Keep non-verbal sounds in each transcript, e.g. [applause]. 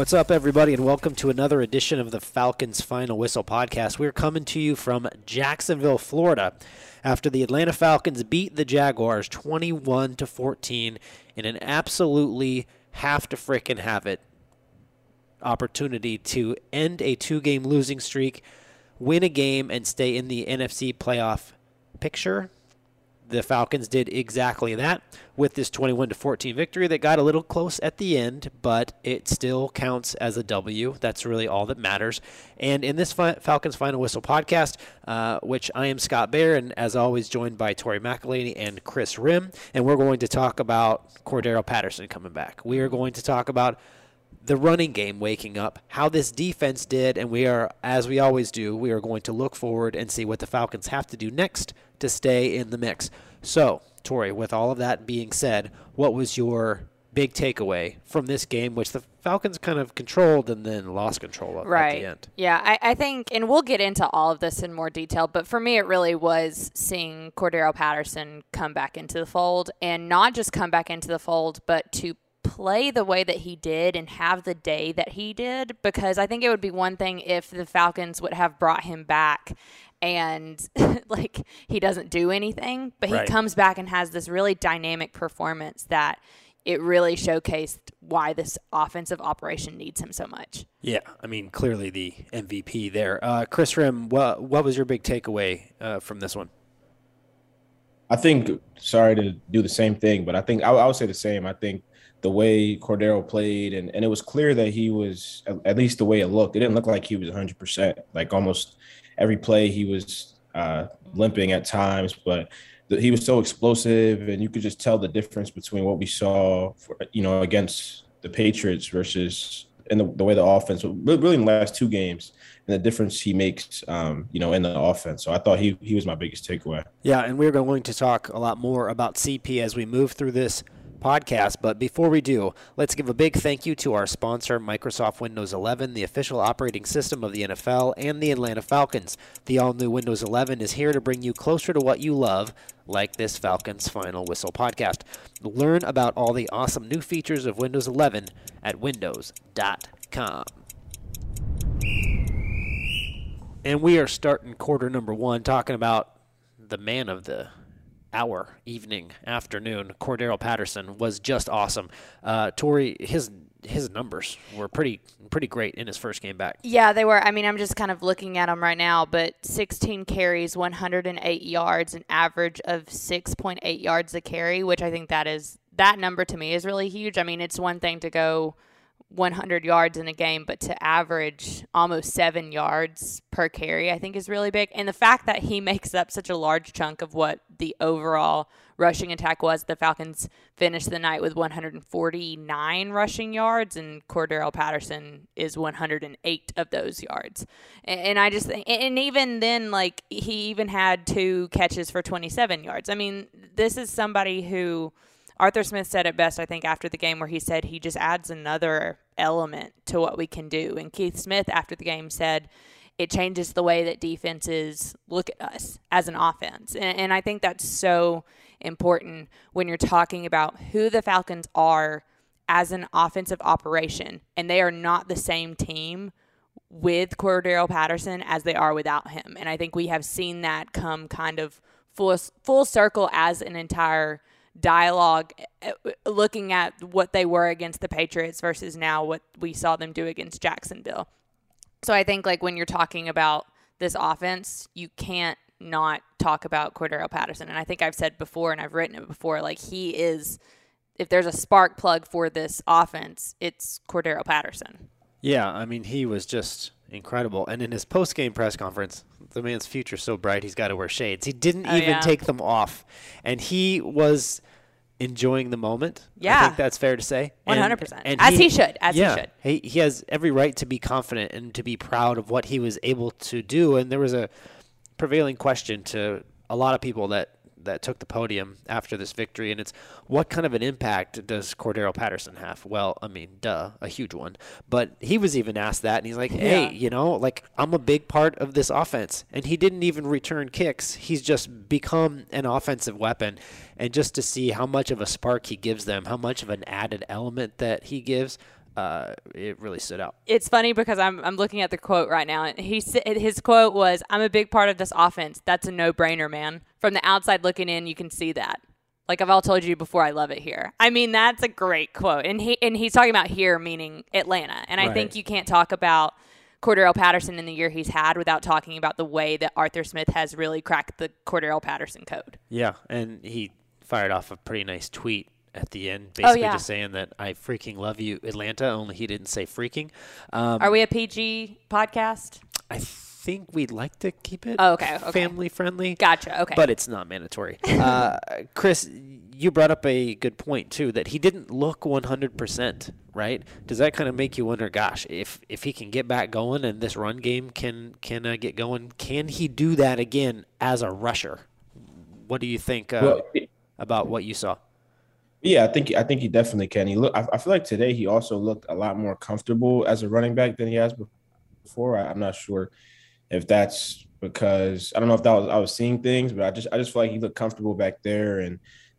What's up, everybody, and welcome to another edition of the Falcons Final Whistle podcast. We're coming to you from Jacksonville, Florida, after the Atlanta Falcons beat the Jaguars 21 to 14 in an absolutely have to frickin' have it opportunity to end a two-game losing streak, win a game, and stay in the NFC playoff picture the Falcons did exactly that with this 21 to 14 victory that got a little close at the end, but it still counts as a W. That's really all that matters. And in this Falcons Final Whistle podcast, uh, which I am Scott Bair, and as always joined by Tori McElhaney and Chris Rim, and we're going to talk about Cordarrelle Patterson coming back. We are going to talk about the running game waking up, how this defense did, and we are, as we always do, we are going to look forward and see what the Falcons have to do next to stay in the mix. So, Tori, with all of that being said, what was your big takeaway from this game, which the Falcons kind of controlled and then lost control of right. at the end? Yeah, I, I, think, and we'll get into all of this in more detail, but for me, it really was seeing Cordarrelle Patterson come back into the fold and not just come back into the fold, but to play the way that he did and have the day that he did because I think it would be one thing if the Falcons would have brought him back and [laughs] like he doesn't do anything, but he right. comes back and has this really dynamic performance that it really showcased why this offensive operation needs him so much. Yeah, I mean, clearly the MVP there. Uh, Chris Rim, what, what was your big takeaway uh, from this one? I think, sorry to do the same thing, but I think I, I would say the same. I think the way Cordarrelle played, and, and it was clear that he was, at least the way it looked, it didn't look like he was 100%. Like almost every play, he was uh, limping at times, but the, he was so explosive, and you could just tell the difference between what we saw, for, you know, against the Patriots versus in the, the way the offense, really in the last two games, and the difference he makes, um, you know, in the offense. So I thought he he was my biggest takeaway. Yeah, and we're going to talk a lot more about CP as we move through this podcast. But before we do, let's give a big thank you to our sponsor, Microsoft Windows 11, the official operating system of the NFL and the Atlanta Falcons. The all new Windows 11 is here to bring you closer to what you love, like this Falcons Final Whistle podcast. Learn about all the awesome new features of Windows 11 at windows.com. And we are starting quarter number one talking about the man of the hour, evening, afternoon, Cordarrelle Patterson was just awesome. Uh, Tori, his his numbers were pretty pretty great in his first game back. Yeah, they were. I mean, I'm just kind of looking at them right now, but 16 carries, 108 yards, an average of 6.8 yards a carry, which I think that is that number to me is really huge. I mean, it's one thing to go 100 yards in a game, but to average almost seven yards per carry, I think is really big. And the fact that he [laughs] makes up such a large chunk of what the overall rushing attack was, the Falcons finished the night with 149 rushing yards, and Cordarrelle Patterson is 108 of those yards. And, I just and even then, like, he even had two catches for 27 yards. I mean, this is somebody who Arthur Smith said it best, I think, after the game, where he said he just adds another element to what we can do. And Keith Smith, after the game, said it changes the way that defenses look at us as an offense. And, and I think that's so important when you're talking about who the Falcons are as an offensive operation. And they are not the same team with Cordarrelle Patterson as they are without him. And I think we have seen that come kind of full full circle as an entire dialogue uh, looking at what they were against the Patriots versus now what we saw them do against Jacksonville. So I think like when you're talking about this offense, you can't not talk about Cordarrelle Patterson. And I think I've said before and I've written it before, like he is if there's a spark plug for this offense, it's Cordarrelle Patterson. Yeah, I mean he was just incredible. And in his post game press conference, the man's future's so bright he's got to wear shades. He didn't oh, even yeah. take them off, and he was enjoying the moment. Yeah, I think that's fair to say. One hundred percent, as he, he, should. As yeah, he should. He he has every right to be confident and to be proud of what he was able to do. And there was a prevailing question to a lot of people that that took the podium after this victory, and it's what kind of an impact does Cordarrelle Patterson have? Well, I mean, duh, a huge one. But he was even asked that, and he's like, hey, yeah. you know, like I'm a big part of this offense, and he didn't even return kicks. He's just become an offensive weapon, and just to see how much of a spark he gives them, how much of an added element that he gives. uh, it really stood out. It's funny because I'm I'm looking at the quote right now, and he his quote was, "I'm a big part of this offense. That's a no brainer, man. From the outside looking in, you can see that." Like I've all told you before, I love it here. I mean, that's a great quote, and he and he's talking about here meaning Atlanta, and I Right. think you can't talk about Cordarrelle Patterson in the year he's had without talking about the way that Arthur Smith has really cracked the Cordarrelle Patterson code. Yeah, and he fired off a pretty nice tweet at the end, Oh, basically yeah. just saying that I freaking love you, Atlanta. Only he didn't say freaking. Um, Are we a PG podcast? I think we'd like to keep it Oh, okay, okay. family friendly. Gotcha. Okay. But it's not mandatory. [laughs] uh, Chris, you brought up a good point too that he didn't look 100%, right? Does that kind of make you wonder, gosh, if if he can get back going and this run game can can uh, get going, can he do that again as a rusher? What do you think uh, Well, about what you saw? Yeah, I think I think he definitely can. He look. I, I feel like today he also looked a lot more comfortable as a running back than he has before. I, I'm not sure if that's because I don't know if that was I was seeing things, but I just I just feel like he looked comfortable back there and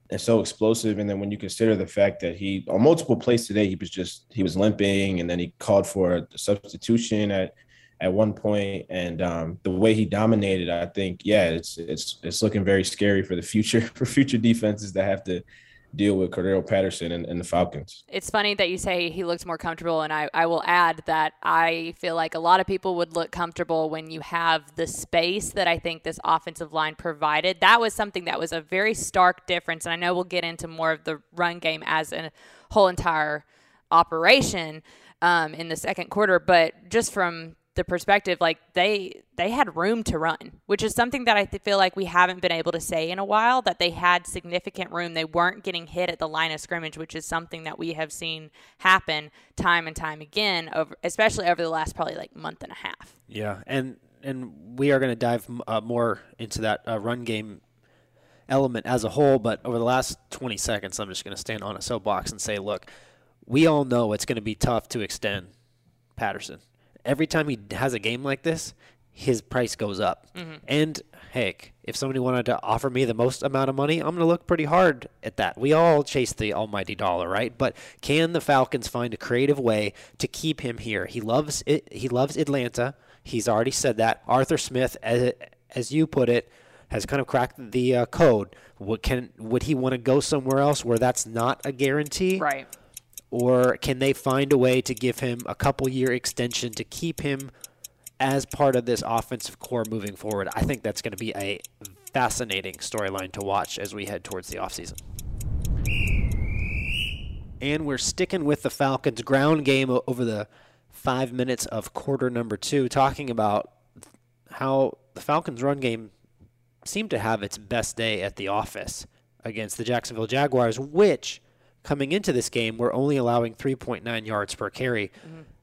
and so explosive. And then when you consider the fact that he on multiple plays today he was just he was limping, and then he called for a substitution at at one point, and um, the way he dominated, I think, yeah, it's it's it's looking very scary for the future [laughs] for future defenses that have to deal with Cordarrelle Patterson and, and the Falcons. it's funny that you say he looks more comfortable, and I, I will add that I feel like a lot of people would look comfortable when you have the space that I think this offensive line provided. That was something that was a very stark difference, and I know we'll get into more of the run game as a whole entire operation um, in the second quarter, but just from the perspective like they they had room to run which is something that i feel like we haven't been able to say in a while that they had significant room they weren't getting hit at the line of scrimmage which is something that we have seen happen time and time again over especially over the last probably like month and a half Yeah, and and we are going to dive uh, more into that uh, run game element as a whole. But over the last 20 seconds, I'm just going to stand on a soapbox and say, look, we all know it's going to be tough to extend Patterson. Every time he has a game like this, his price goes up. And heck, if somebody wanted to offer me the most amount of money, I'm going to look pretty hard at that. We all chase the almighty dollar, right? But can the Falcons find a creative way to keep him here? He loves it. He loves Atlanta. He's already said that. Arthur Smith, as, as you put it, has kind of cracked the uh, code. What can would he want to go somewhere else where that's not a guarantee? right or can they find a way to give him a couple year extension to keep him as part of this offensive core moving forward? I think that's going to be a fascinating storyline to watch as we head towards the offseason. And we're sticking with the Falcons' ground game over the five minutes of quarter number two, talking about how the Falcons' run game seemed to have its best day at the office against the Jacksonville Jaguars, which coming into this game were only allowing 3.9 yards per carry.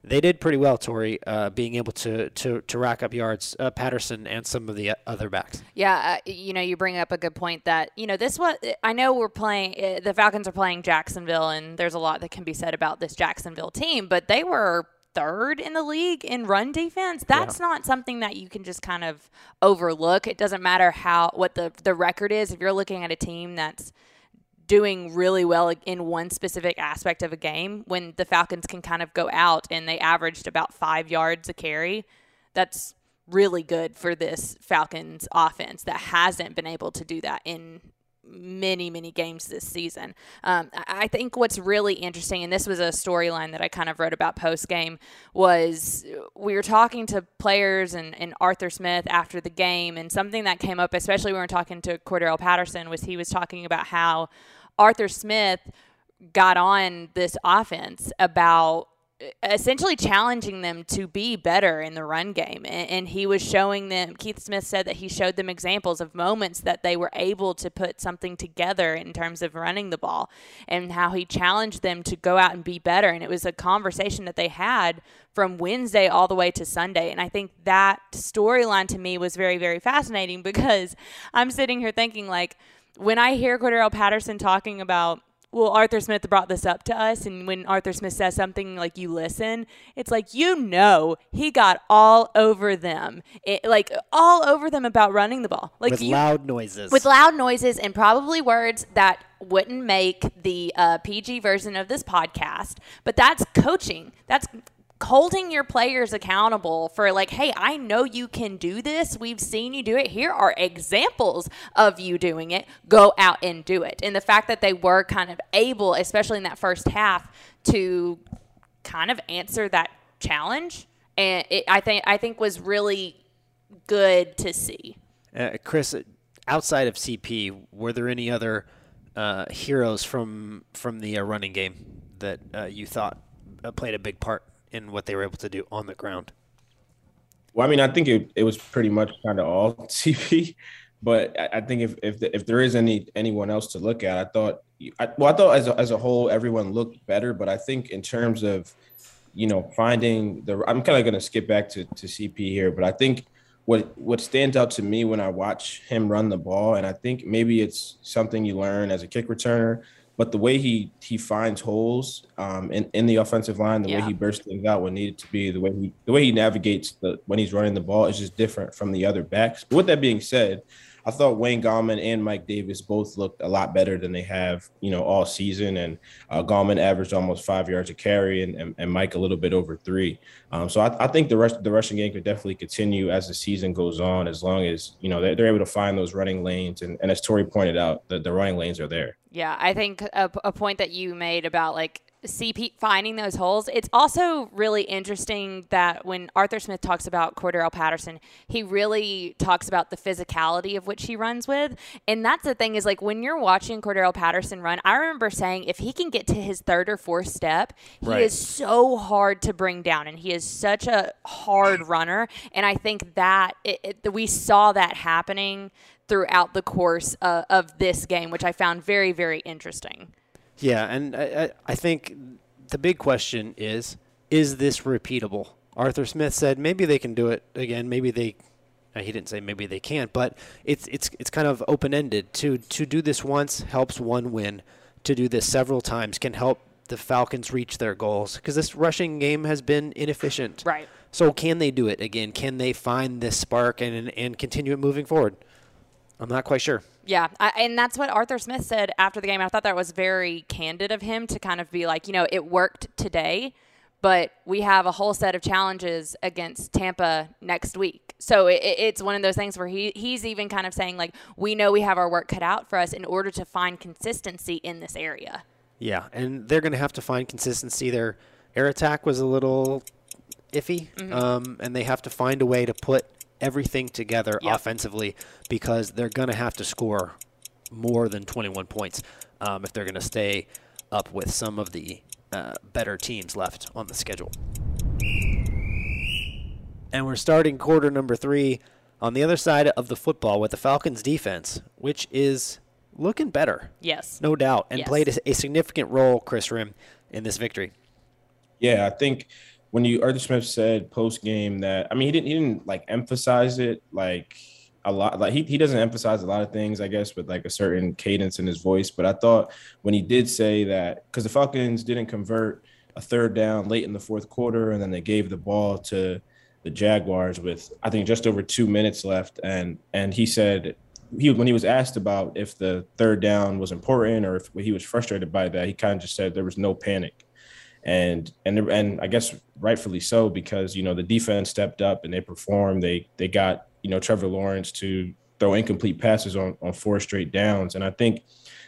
They did pretty well, Tori, uh, being able to, to, to rack up yards, uh, Patterson and some of the other backs. Yeah, uh, you know, you bring up a good point that you know this was. I know we're playing. Uh, the Falcons are playing Jacksonville, and there's a lot that can be said about this Jacksonville team. But they were third in the league in run defense. That's not something that you can just kind of overlook. It doesn't matter how what the the record is. If you're looking at a team that's doing really well in one specific aspect of a game, when the Falcons can kind of go out and they averaged about five yards a carry, that's really good for this Falcons offense that hasn't been able to do that in many, many games this season. Um, I think what's really interesting, and this was a storyline that I kind of wrote about post game, was we were talking to players and, and Arthur Smith after the game, and something that came up, especially when we were talking to Cordarrelle Patterson, was he was talking about how Arthur Smith got on this offense about eh, essentially challenging them to be better in the run game. And, and he was showing them, Keith Smith said that he showed them examples of moments that they were able to put something together in terms of running the ball and how he challenged them to go out and be better. And it was a conversation that they had from Wednesday all the way to Sunday. And I think that storyline to me was very, very fascinating [laughs] because I'm sitting here thinking, like, when I hear Cordarrelle Patterson talking about, well, Arthur Smith brought this up to us, and when Arthur Smith says something like you listen, it's like you know he got all over them, it, like all over them about running the ball, like with you, loud noises. with loud noises and probably words that wouldn't make the uh, PG version of this podcast, but that's coaching. That's holding your players accountable for like hey i know you can do this. We've seen you do it. Here are examples of you doing it. Go out and do it. And the fact that they were kind of able especially in that first half to kind of answer that challenge and it, i think i think was really good to see. Uh, chris outside of cp were there any other uh, heroes from from the uh, running game that uh, you thought uh, played a big part in what they were able to do on the ground? Well, I mean, I think it, it was pretty much kind of all [laughs] CP, but I, I think if if, the, if there is any anyone else to look at, I thought I, well, I thought as a, as a whole everyone looked better, but I think in terms of you know finding the I'm kind of going to skip back to to CP here, but I think what what stands out to me when I watch him run the ball, and I think maybe it's something you learn as a kick returner, but the way he he finds holes um, in in the offensive line, the yeah. way he bursts things out when needed to be, the way he the way he navigates the when he's running the ball is just different from the other backs. But with that being said, I thought Wayne Gallman and Mike Davis both looked a lot better than they have, you know, all season. And uh, Gallman averaged almost five yards a carry, and, and, and Mike a little bit over three. Um, so I, I, think the rest the rushing game could definitely continue as the season goes on, as long as you know they're, they're able to find those running lanes. And, and as Tori pointed out, the, the running lanes are there. Yeah, I think a, a point that you made about like CP finding those holes. It's also really interesting that when Arthur Smith talks about Cordarrelle Patterson, he really talks about the physicality of which he runs with. And that's the thing is like when you're watching Cordarrelle Patterson run, I remember saying if he can get to his third or fourth step, he right. is so hard to bring down and he is such a hard runner. And I think that it, it, we saw that happening throughout the course uh, of this game, which I found very, very interesting. Yeah, and I, I think the big question is is this repeatable? Arthur Smith said maybe they can do it again. Maybe they. He didn't say maybe they can't, but it's it's it's kind of open ended. To to do this once helps one win. To do this several times can help the Falcons reach their goals because this rushing game has been inefficient. Right. So can they do it again? Can they find this spark and and continue it moving forward? I'm not quite sure. Yeah, I, and that's what Arthur Smith said after the game. I thought that was very candid of him to kind of be like, you know, it worked today, but we have a whole set of challenges against Tampa next week. So it, it's one of those things where he he's even kind of saying like, we know we have our work cut out for us in order to find consistency in this area. Yeah, and they're going to have to find consistency. Their air attack was a little iffy, mm-hmm. um, and they have to find a way to put everything together yep. offensively because they're going to have to score more than 21 points um, if they're going to stay up with some of the uh, better teams left on the schedule. And we're starting quarter number three on the other side of the football with the Falcons defense, which is looking better. Yes. No doubt. And yes. played a, a significant role, Chris Rim, in this victory. Yeah, I think when you Arthur Smith said post game that I mean he didn't he didn't like emphasize it like a lot like he, he doesn't emphasize a lot of things I guess with like a certain cadence in his voice but I thought when he did say that because the Falcons didn't convert a third down late in the fourth quarter and then they gave the ball to the Jaguars with I think just over two minutes left and and he said he when he was asked about if the third down was important or if he was frustrated by that he kind of just said there was no panic and and and I guess rightfully so because you know the defense stepped up and they performed. They they got you know Trevor Lawrence to throw incomplete passes on on four straight downs, and I think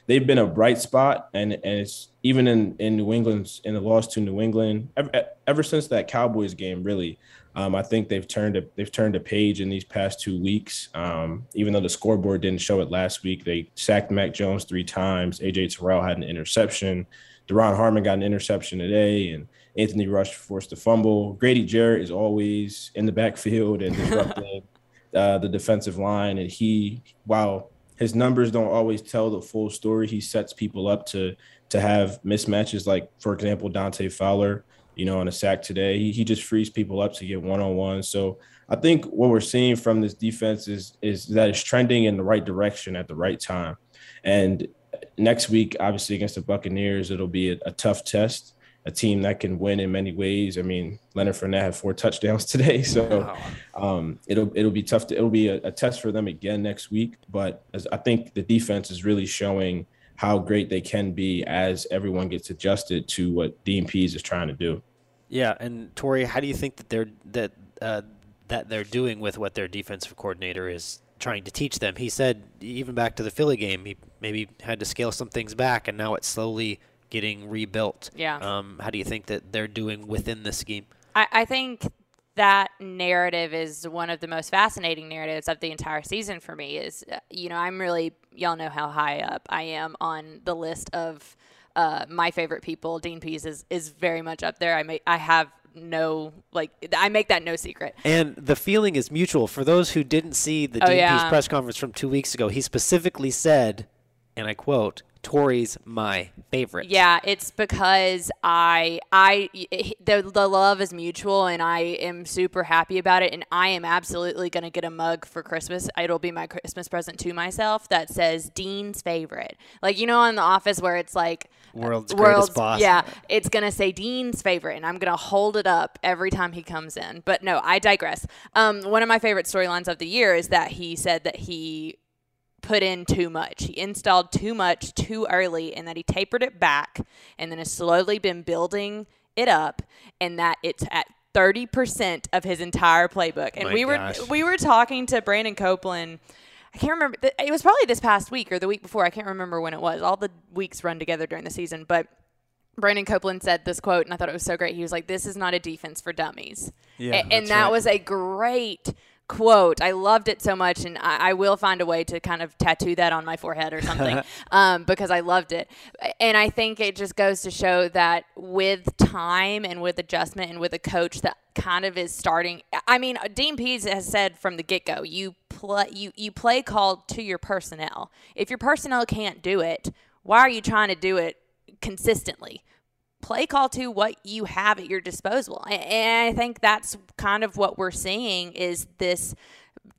they've been a bright spot. And and it's even in in New England's in the loss to New England ever, ever since that Cowboys game really. Um, I think they've turned a they've turned a page in these past two weeks. Um, even though the scoreboard didn't show it last week, they sacked Mac Jones three times. AJ Terrell had an interception. Duron Harmon got an interception today, and Anthony Rush forced a fumble. Grady Jarrett is always in the backfield and disrupting [laughs] uh, the defensive line. And he, while his numbers don't always tell the full story, he sets people up to to have mismatches. Like for example, Dante Fowler, you know, on a sack today, he, he just frees people up to get one on one. So I think what we're seeing from this defense is is that it's trending in the right direction at the right time. And next week, obviously against the Buccaneers, it'll be a, a, tough test. A team that can win in many ways. I mean, Leonard Fournette had four [laughs] touchdowns today, so um, it'll it'll be tough. To, it'll be a, a, test for them again next week. But as I think the defense is really showing how great they can be as everyone gets adjusted to what Dean Pees is trying to do. Yeah, and Tori, how do you think that they're that uh, that they're doing with what their defensive coordinator is trying to teach them? He said even back to the Philly game, he maybe had to scale some things back, and now it's slowly getting rebuilt. Yeah. Um, how do you think that they're doing within the scheme? I, I think that narrative is one of the most fascinating narratives of the entire season for me. Is uh, you know I'm really y'all know how high up I am on the list of uh, my favorite people. Dean Pees is is very much up there. I may I have no like I make that no secret. And the feeling is mutual. For those who didn't see the Oh, Dean Pees press conference from two weeks ago, he specifically said, and I quote, "Tori's my favorite." Yeah, it's because I I the the love is mutual and I am super happy about it and I am absolutely going to get a mug for Christmas. It'll be my Christmas present to myself that says Dean's favorite. Like you know on the office where it's like World's greatest boss. Yeah, it's going to say Dean's favorite and I'm going to hold it up every time he comes in. But no, I digress. Um one of my favorite storylines of the year is that he said that he put in too much. He installed too much too early and that he tapered it back and then has slowly been building it up and that it's at 30% of his entire playbook. And My we gosh. were we were talking to Brandon Copeland I can't remember it was probably this past week or the week before. I can't remember when it was. All the weeks run together during the season, but Brandon Copeland said this quote, and I thought it was so great. He was like, "This is not a defense for dummies," Yeah, A- and that right. was a great quote. I loved it so much, and I, I will find a way to kind of tattoo that on my forehead or something [laughs] um, because I loved it. And I think it just goes to show that with time and with adjustment and with a coach that kind of is starting. I mean, Dean Pees has said from the get go, you play you you play call to your personnel. If your personnel can't do it, why are you trying to do it consistently? play call to what you have at your disposal. And I think that's kind of what we're seeing is this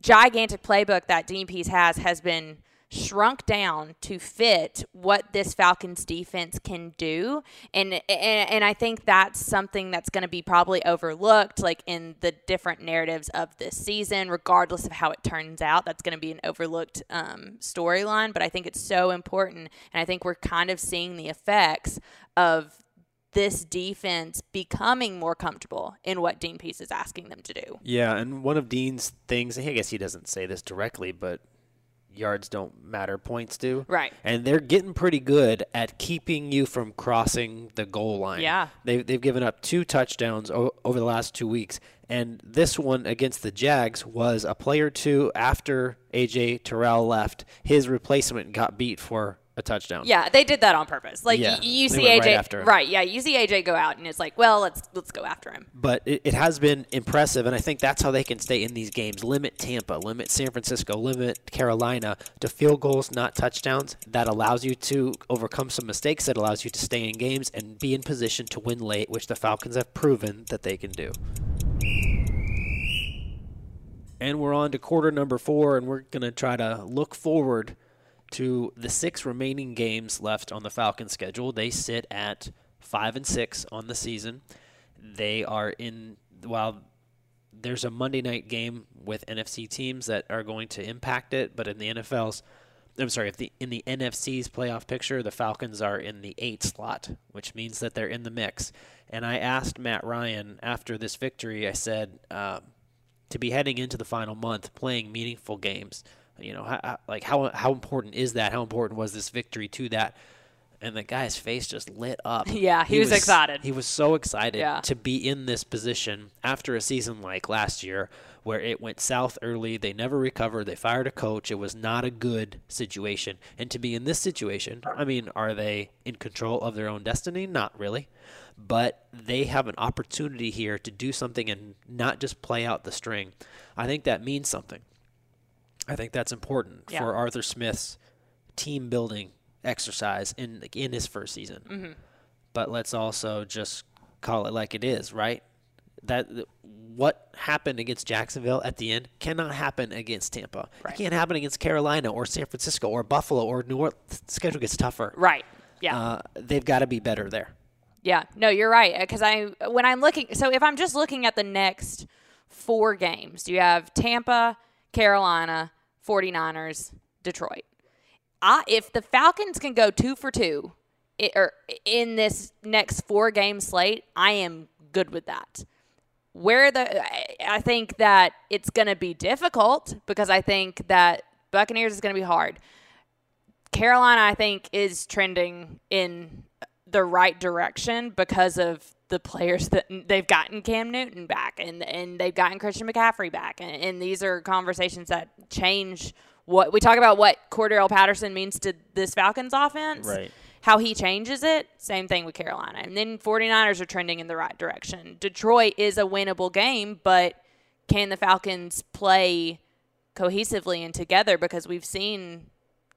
gigantic playbook that Dean has has been shrunk down to fit what this Falcons defense can do. And and, and I think that's something that's going to be probably overlooked like in the different narratives of this season regardless of how it turns out. That's going to be an overlooked um, storyline, but I think it's so important and I think we're kind of seeing the effects of this defense becoming more comfortable in what Dean Pees is asking them to do. Yeah, and one of Dean's things, I guess he doesn't say this directly, but yards don't matter, points do. Right. And they're getting pretty good at keeping you from crossing the goal line. Yeah. They've, they've given up two touchdowns o- over the last two weeks. And this one against the Jags was a play or two after A.J. Terrell left. His replacement got beat for a touchdown. Yeah, they did that on purpose. Like Yeah, y- you see AJ right after right, yeah, you see AJ go out and it's like, well, let's let's go after him. but it, it has been impressive, and I think that's how they can stay in these games. Limit Tampa, limit San Francisco, limit Carolina to field goals, not touchdowns. That allows you to overcome some mistakes. That allows you to stay in games and be in position to win late, which the Falcons have proven that they can do. And we're on to quarter number four, and we're going to try to look forward to the six remaining games left on the Falcons schedule. They sit at five and six on the season. They are in while there's a Monday night game with NFC teams that are going to impact it, but in the NFL's I'm sorry, if the in the NFC's playoff picture, the Falcons are in the eight slot, which means that they're in the mix. And I asked Matt Ryan after this victory, I said, um, to be heading into the final month, playing meaningful games, you know, how, like how how important is that? How important was this victory to that? And the guy's face just lit up. [laughs] Yeah, he was excited. He was so excited Yeah. to be in this position after a season like last year where it went south early. They never recovered. They fired a coach. It was not a good situation. And to be in this situation, I mean, are they in control of their own destiny? Not really. But they have an opportunity here to do something and not just play out the string. I think that means something. I think that's important Yeah. for Arthur Smith's team building exercise in in his first season. Mm-hmm. But let's also just call it like it is, right? That what happened against Jacksonville at the end cannot happen against Tampa. Right. It can't happen against Carolina or San Francisco or Buffalo or New Orleans. The schedule gets tougher. Right. Yeah. Uh, they've got to be better there. Yeah, no, you're right. Because I, when I'm looking, so if I'm just looking at the next four games, do you have Tampa, Carolina, 49ers, Detroit. I, if the Falcons can go two for two it, or in this next four game slate, I am good with that. Where the I think that it's going to be difficult because I think that Buccaneers is going to be hard. Carolina, I think, is trending in the right direction because of the players that they've gotten Cam Newton back and and they've gotten Christian McCaffrey back, and, and these are conversations that change what we talk about. What Cordarrelle Patterson means to this Falcons offense, Right. How he changes it, same thing with Carolina. And then 49ers are trending in the right direction. Detroit is a winnable game, but can the Falcons play cohesively and together? Because we've seen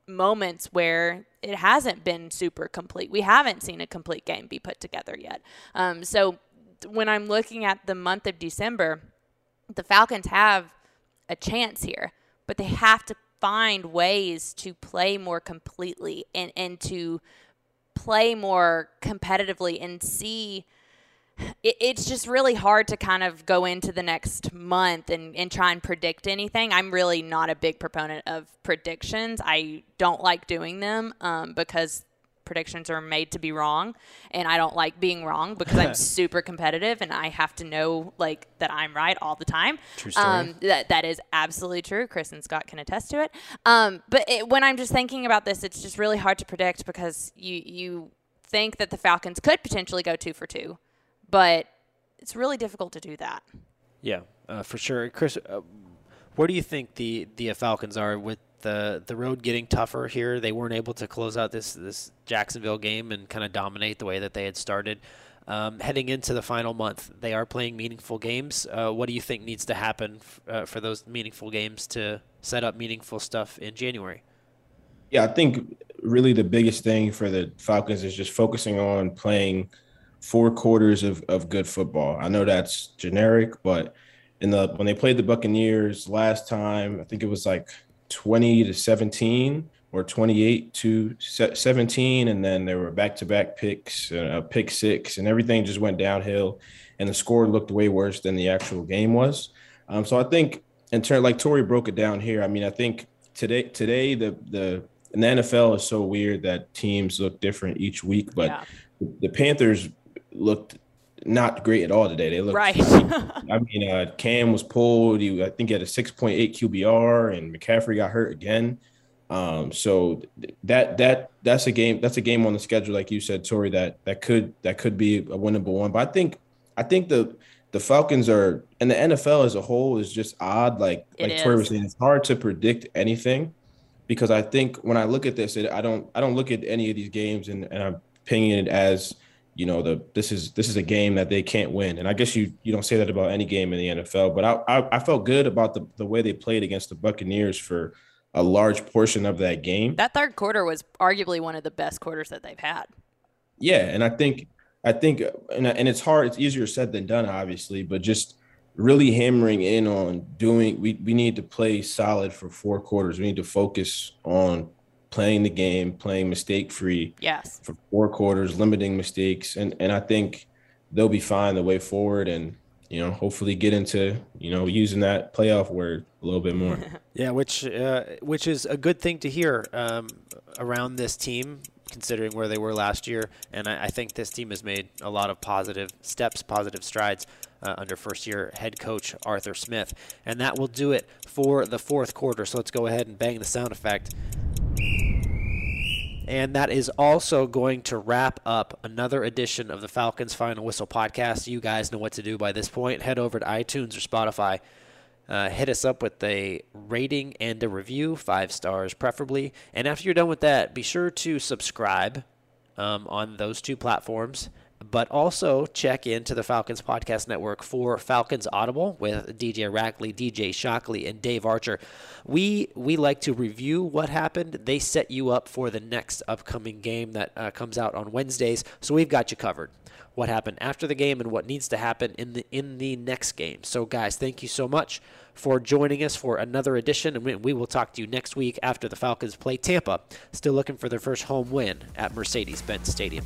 moments where it hasn't been super complete. We haven't seen a complete game be put together yet. Um, so when I'm looking at the month of December, the Falcons have a chance here, but they have to find ways to play more completely and, and to play more competitively and see it, it's just really hard to kind of go into the next month and, and try and predict anything. I'm really not a big proponent of predictions. I don't like doing them um, because predictions are made to be wrong and I don't like being wrong because I'm [laughs] super competitive and I have to know like that I'm right all the time. True story. Um, that that is absolutely true. Chris and Scott can attest to it. Um, but it, when I'm just thinking about this, it's just really hard to predict because you you think that the Falcons could potentially go two for two, but it's really difficult to do that. Yeah, uh, for sure. Chris, uh, where do you think the the Falcons are with the the road getting tougher here? They weren't able to close out this this Jacksonville game and kind of dominate the way that they had started. Um, heading into the final month, they are playing meaningful games. Uh, what do you think needs to happen f- uh, for those meaningful games to set up meaningful stuff in January? Yeah, I think really the biggest thing for the Falcons is just focusing on playing four quarters of, of good football. I know that's generic, but in the when they played the Buccaneers last time, I think it was like 20 to 17 or 28 to 17 and then there were back-to-back picks uh, a pick six and everything just went downhill and the score looked way worse than the actual game was um, so i think in turn like tori broke it down here i mean i think today today the the and the nfl is so weird that teams look different each week but Yeah. the panthers looked not great at all today they looked Right. [laughs] I mean, uh, Cam was pulled. He, I think, he had a 6.8 QBR, and McCaffrey got hurt again. Um, so that that that's a game. That's a game on the schedule, like you said, Tori. That that could that could be a winnable one. But I think I think the the Falcons are and the NFL as a whole is just odd. Like It like Tori was saying, it's hard to predict anything because I think when I look at this, it, I don't I don't look at any of these games and, and I'm pinging it as you know the this is this is a game that they can't win. And i guess you you don't say that about any game in the nfl but i i, I felt good about the, the way they played against the buccaneers for a large portion of that game. That third quarter was arguably one of the best quarters that they've had. yeah and i think i think and, and it's hard it's easier said than done obviously but just really hammering in on doing we, we need to play solid for four quarters. We need to focus on playing the game playing mistake free Yes. for four quarters, limiting mistakes, and and I think they'll be fine the way forward, and you know hopefully get into you know using that playoff word a little bit more. [laughs] Yeah, which uh, which is a good thing to hear um, around this team, considering where they were last year. And I, I think this team has made a lot of positive steps, positive strides uh, under first-year head coach Arthur Smith. And that will do it for the fourth quarter. So let's go ahead and bang the sound effect. And that is also going to wrap up another edition of the Falcons Final Whistle podcast. You guys know what to do by this point. Head over to iTunes or Spotify. Uh, hit us up with a rating and a review, five stars preferably. And after you're done with that, be sure to subscribe um, on those two platforms. But also check into the Falcons Podcast Network for Falcons Audible with DJ Rackley, DJ Shockley, and Dave Archer. We we like to review what happened. They set you up for the next upcoming game that uh, comes out on Wednesdays, so we've got you covered. What happened after the game and what needs to happen in the in the next game. So, guys, thank you so much for joining us for another edition, and we, we will talk to you next week after the Falcons play Tampa. Still looking for their first home win at Mercedes-Benz Stadium.